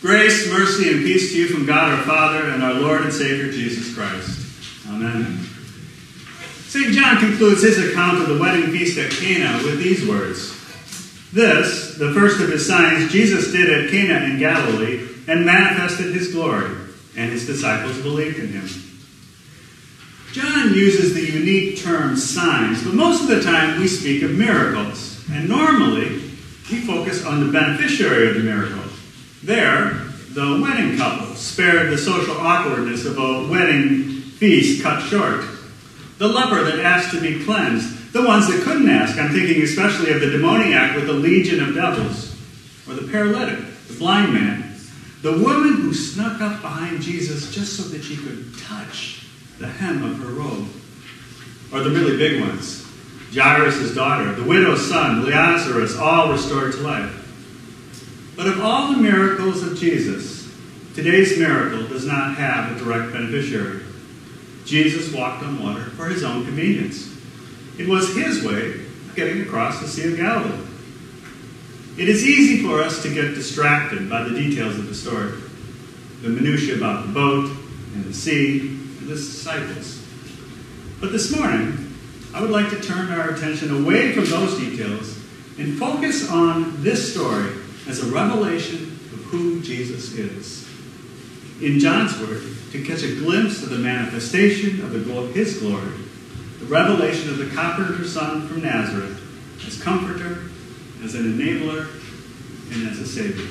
Grace, mercy, and peace to you from God our Father and our Lord and Savior Jesus Christ. Amen. St. John concludes his account of the wedding feast at Cana with these words This, the first of his signs, Jesus did at Cana in Galilee and manifested his glory, and his disciples believed in him. John uses the unique term signs, but most of the time we speak of miracles, and normally we focus on the beneficiary of the miracle. There, the wedding couple spared the social awkwardness of a wedding feast cut short. The leper that asked to be cleansed, the ones that couldn't ask, I'm thinking especially of the demoniac with the legion of devils, or the paralytic, the blind man, the woman who snuck up behind Jesus just so that she could touch the hem of her robe, or the really big ones, Jairus' daughter, the widow's son, Lazarus, all restored to life. But of all the miracles of Jesus, today's miracle does not have a direct beneficiary. Jesus walked on water for his own convenience. It was his way of getting across the Sea of Galilee. It is easy for us to get distracted by the details of the story, the minutiae about the boat and the sea and the disciples. But this morning, I would like to turn our attention away from those details and focus on this story as a revelation of who Jesus is. In John's word, to catch a glimpse of the manifestation of the, his glory, the revelation of the carpenter's son from Nazareth as comforter, as an enabler, and as a savior.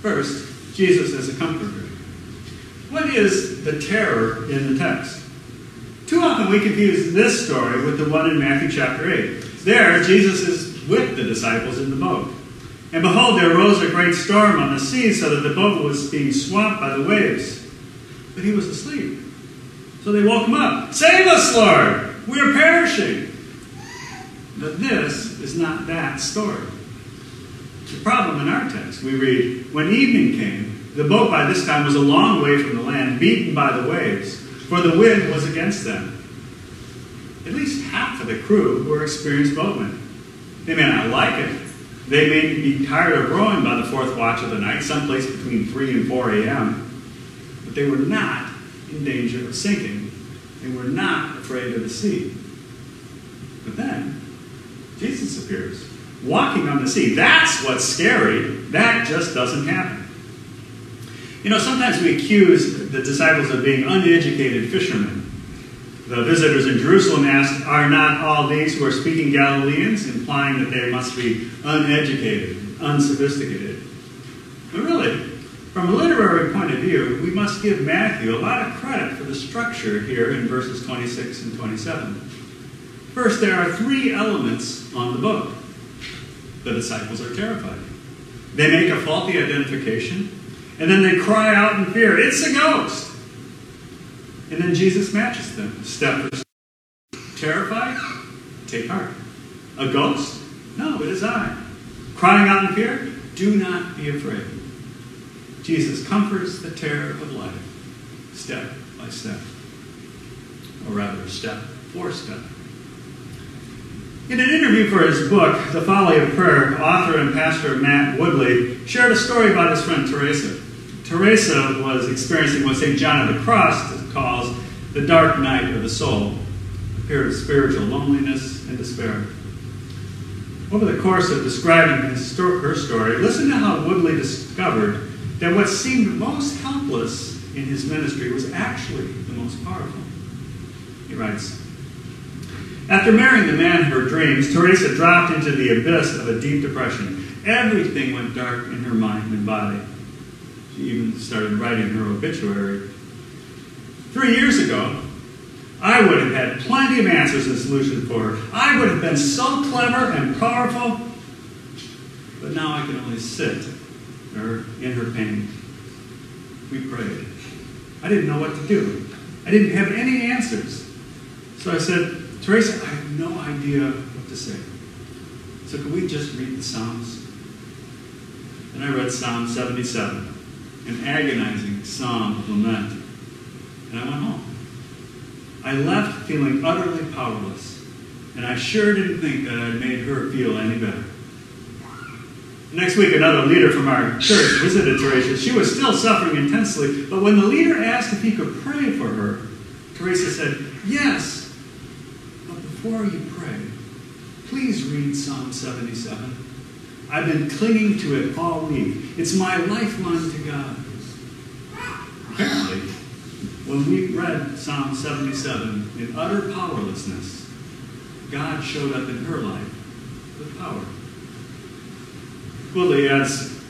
First, Jesus as a comforter. What is the terror in the text? Too often we confuse this story with the one in Matthew chapter 8. There, Jesus is with the disciples in the boat. And behold, there arose a great storm on the sea, so that the boat was being swamped by the waves. But he was asleep. So they woke him up. Save us, Lord! We are perishing. But this is not that story. The problem in our text, we read, When evening came, the boat by this time was a long way from the land, beaten by the waves, for the wind was against them. At least half of the crew were experienced boatmen. They may not like it, they may be tired of rowing by the fourth watch of the night, someplace between 3 and 4 a.m., but they were not in danger of sinking. They were not afraid of the sea. But then, Jesus appears, walking on the sea. That's what's scary. That just doesn't happen. You know, sometimes we accuse the disciples of being uneducated fishermen. The visitors in Jerusalem asked, Are not all these who are speaking Galileans? implying that they must be uneducated, unsophisticated. But really, from a literary point of view, we must give Matthew a lot of credit for the structure here in verses 26 and 27. First, there are three elements on the boat. The disciples are terrified. They make a faulty identification, and then they cry out in fear, It's a ghost! And then Jesus matches them step for step. Terrified? Take heart. A ghost? No, it is I. Crying out in fear? Do not be afraid. Jesus comforts the terror of life step by step, or rather, step for step. In an interview for his book, The Folly of Prayer, author and pastor Matt Woodley shared a story about his friend Teresa. Teresa was experiencing what St. John of the Cross calls the dark night of the soul, a period of spiritual loneliness and despair. Over the course of describing her story, listen to how Woodley discovered that what seemed most helpless in his ministry was actually the most powerful. He writes After marrying the man of her dreams, Teresa dropped into the abyss of a deep depression. Everything went dark in her mind and body. Even started writing her obituary. Three years ago, I would have had plenty of answers and solutions for her. I would have been so clever and powerful, but now I can only sit her in her pain. We prayed. I didn't know what to do. I didn't have any answers. So I said, Teresa, I have no idea what to say. So could we just read the Psalms? And I read Psalm 77, an agonizing psalm of lament. And I went home. I left feeling utterly powerless, and I sure didn't think that I'd made her feel any better. Next week, another leader from our church visited Teresa. She was still suffering intensely, but when the leader asked if he could pray for her, Teresa said, Yes, but before you pray, please read Psalm 77. I've been clinging to it all week. It's my lifeline to God. When we read Psalm 77 in utter powerlessness, God showed up in her life with power. Woodley adds,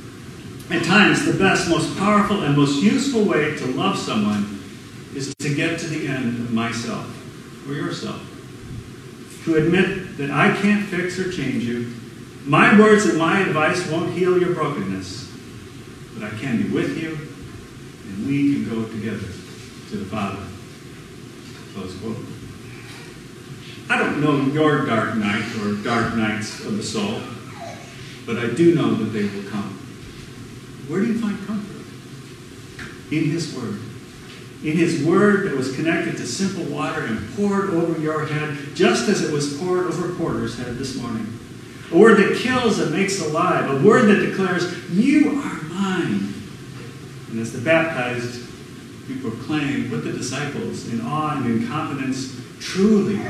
at times, the best, most powerful, and most useful way to love someone is to get to the end of myself or yourself. To admit that I can't fix or change you. My words and my advice won't heal your brokenness, but I can be with you, and we can go together to the Father. Close quote. I don't know your dark night or dark nights of the soul but I do know that they will come. Where do you find comfort? In His Word. In His Word that was connected to simple water and poured over your head, just as it was poured over Porter's head this morning. A word that kills and makes alive. A word that declares, You are mine. And as the baptized, we proclaim with the disciples in awe and in confidence, Truly,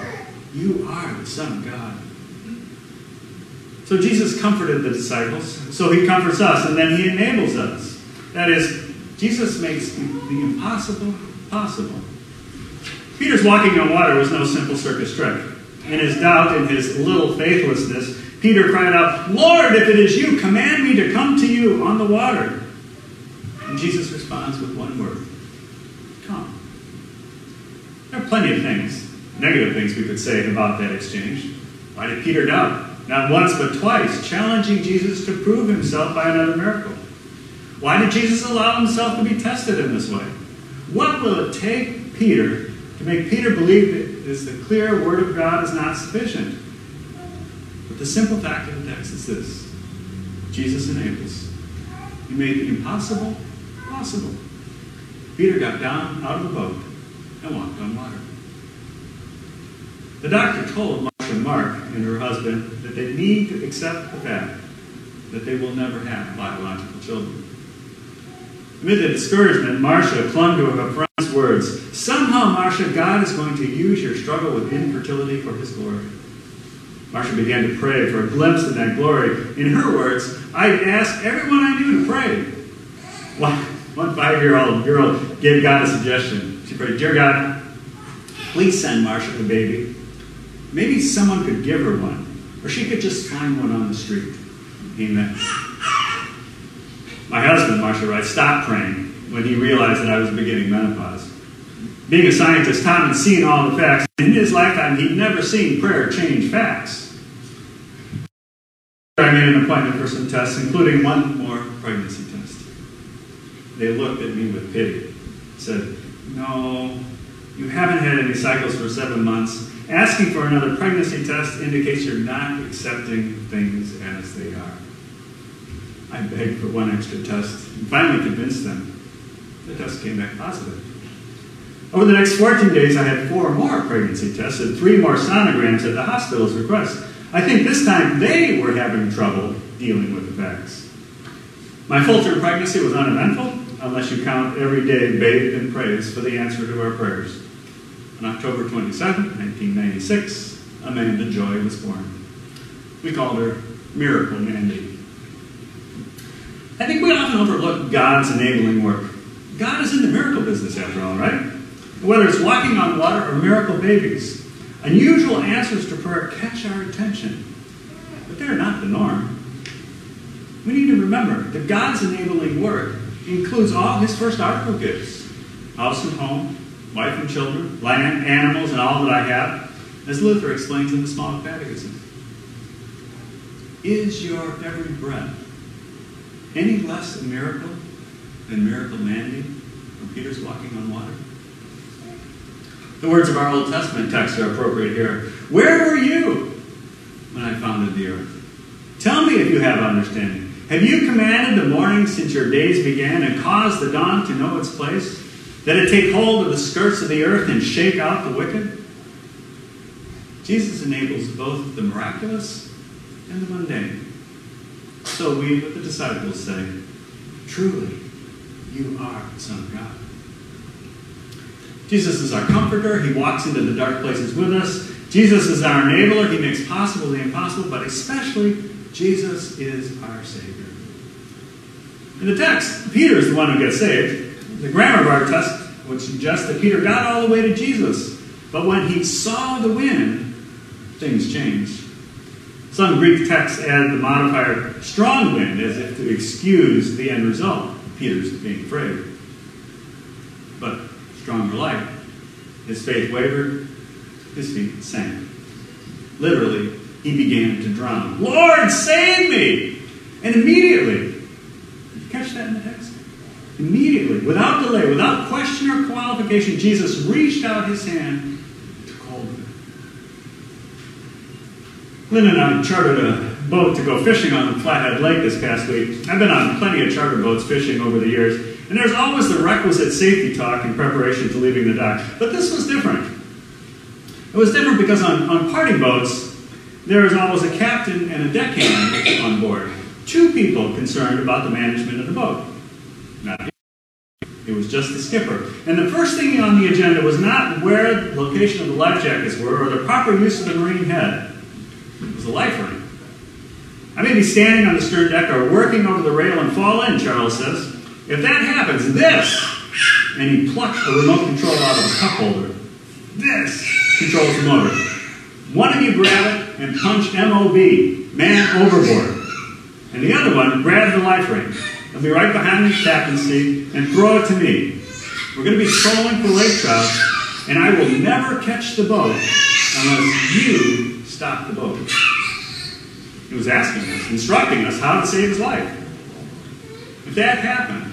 you are the Son of God. So Jesus comforted the disciples, so he comforts us, and then he enables us. That is, Jesus makes the impossible possible. Peter's walking on water was no simple circus trick. In his doubt, and his little faithlessness, Peter cried out, Lord, if it is you, command me to come to you on the water. And Jesus responds with one word Come. There are plenty of things, negative things we could say about that exchange. Why did Peter doubt? not once but twice, challenging Jesus to prove himself by another miracle. Why did Jesus allow himself to be tested in this way? What will it take Peter to make Peter believe that the clear word of God is not sufficient? But the simple fact of the text is this Jesus enables. He made the impossible possible. Peter got down out of the boat and walked on water. The doctor told Martha Mark and her husband that they need to accept the fact that they will never have biological children. Amid the discouragement, Marcia clung to her friend's words. Somehow, Marcia, God is going to use your struggle with infertility for his glory. Marcia began to pray for a glimpse of that glory. In her words, I'd ask everyone I knew to pray. One, one five year old girl gave God a suggestion. She prayed, Dear God, please send Marcia the baby. Maybe someone could give her one. Or she could just find one on the street. Amen. My husband, Marcia writes, stopped praying when he realized that I was beginning menopause. Being a scientist, Tom had seen all the facts. In his lifetime, he'd never seen prayer change facts. I made an appointment for some tests, including one more pregnancy test. They looked at me with pity. Said, No, you haven't had any cycles for seven months. Asking for another pregnancy test indicates you're not accepting things as they are. I begged for one extra test and finally convinced them. The test came back positive. Over the next 14 days, I had four more pregnancy tests and three more sonograms at the hospital's request. I think this time they were having trouble dealing with the facts. My full term pregnancy was uneventful, unless you count every day bathed in praise for the answer to our prayers. On October 27, 1996, Amanda Joy was born. We called her Miracle Mandy. I think we often overlook God's enabling work. God is in the miracle business, after all, right? Whether it's walking on water or miracle babies, unusual answers to prayer catch our attention, but they're not the norm. We need to remember that God's enabling work includes all his first article gifts house and home, wife and children, land, animals, and all that I have, as Luther explains in the Small Catechism. Is your every breath any less a miracle than miracle Mandy when Peter's walking on water? The words of our Old Testament text are appropriate here. Where were you when I founded the earth? Tell me if you have understanding. Have you commanded the morning since your days began and caused the dawn to know its place? That it take hold of the skirts of the earth and shake out the wicked? Jesus enables both the miraculous and the mundane. So we, with the disciples, say, Truly, you are the Son of God. Jesus is our comforter. He walks into the dark places with us. Jesus is our enabler. He makes possible the impossible, but especially, Jesus is our Savior. In the text, Peter is the one who gets saved. The grammar of our text would suggest that Peter got all the way to Jesus. But when he saw the wind, things changed. Some Greek texts add the modifier strong wind as if to excuse the end result, Peter's being afraid. But stronger light. His faith wavered, his feet sank. Literally, he began to drown. Lord, save me! And immediately, catch that in the text? Immediately, without delay, without question or qualification, Jesus reached out his hand to call it. Lynn and I chartered a boat to go fishing on Flathead Lake this past week. I've been on plenty of charter boats fishing over the years, and there's always the requisite safety talk in preparation to leaving the dock. But this was different. It was different because on, on party boats, there is always a captain and a deckhand on board. Two people concerned about the management of the boat. Not it was just the skipper. And the first thing on the agenda was not where the location of the life jackets were or the proper use of the marine head. It was the life ring. I may be standing on the stern deck or working over the rail and fall in, Charles says. If that happens, this, and he plucked the remote control out of the cup holder, this controls the motor. One of you grab it and punch MOB, man overboard. And the other one grabs the life ring. He'll be right behind the captain's seat and throw it to me. We're going to be trolling for lake trout, and I will never catch the boat unless you stop the boat. He was asking us, instructing us how to save his life. If that happened,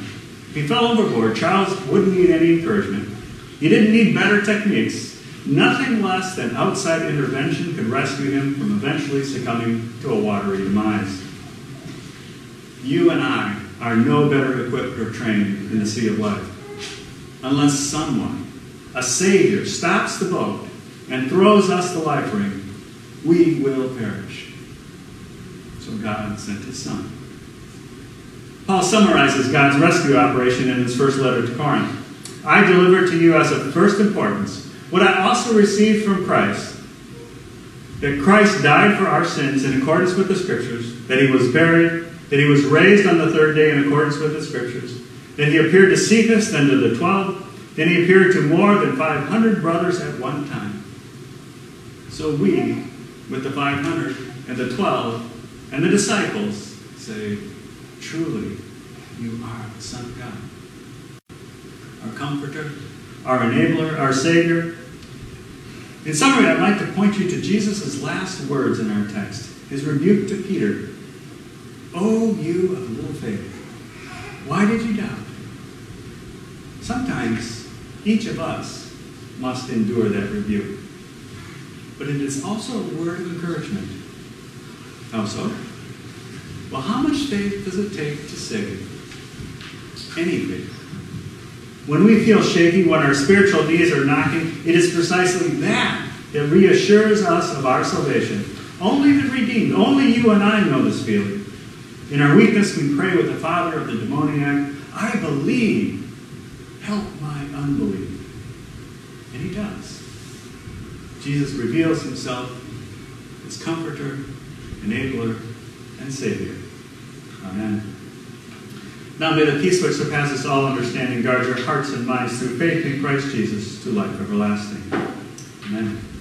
if he fell overboard, Charles wouldn't need any encouragement. He didn't need better techniques. Nothing less than outside intervention could rescue him from eventually succumbing to a watery demise. You and I are no better equipped or trained in the sea of life. Unless someone, a Savior, stops the boat and throws us the life ring, we will perish. So God sent his Son. Paul summarizes God's rescue operation in his first letter to Corinth. I deliver to you as of first importance what I also received from Christ that Christ died for our sins in accordance with the Scriptures, that he was buried, that he was raised on the third day in accordance with the Scriptures, that he appeared to Cephas, then to the twelve, then he appeared to more than 500 brothers at one time. So we, with the 500 and the 12 and the disciples, say, Truly, you are the Son of God. Our comforter, our enabler, our Savior. In summary, I'd like to point you to Jesus' last words in our text, his rebuke to Peter. Oh, you of little faith, why did you doubt? Sometimes each of us must endure that rebuke. But it is also a word of encouragement. How so? Well, how much faith does it take to save? Any faith. When we feel shaky, when our spiritual knees are knocking, it is precisely that that reassures us of our salvation. Only the redeemed, only you and I know this feeling. In our weakness, we pray with the father of the demoniac, I believe, help my unbelief. And he does. Jesus reveals himself as comforter, enabler, and savior. Amen. Now may the peace which surpasses all understanding guard your hearts and minds through faith in Christ Jesus to life everlasting. Amen.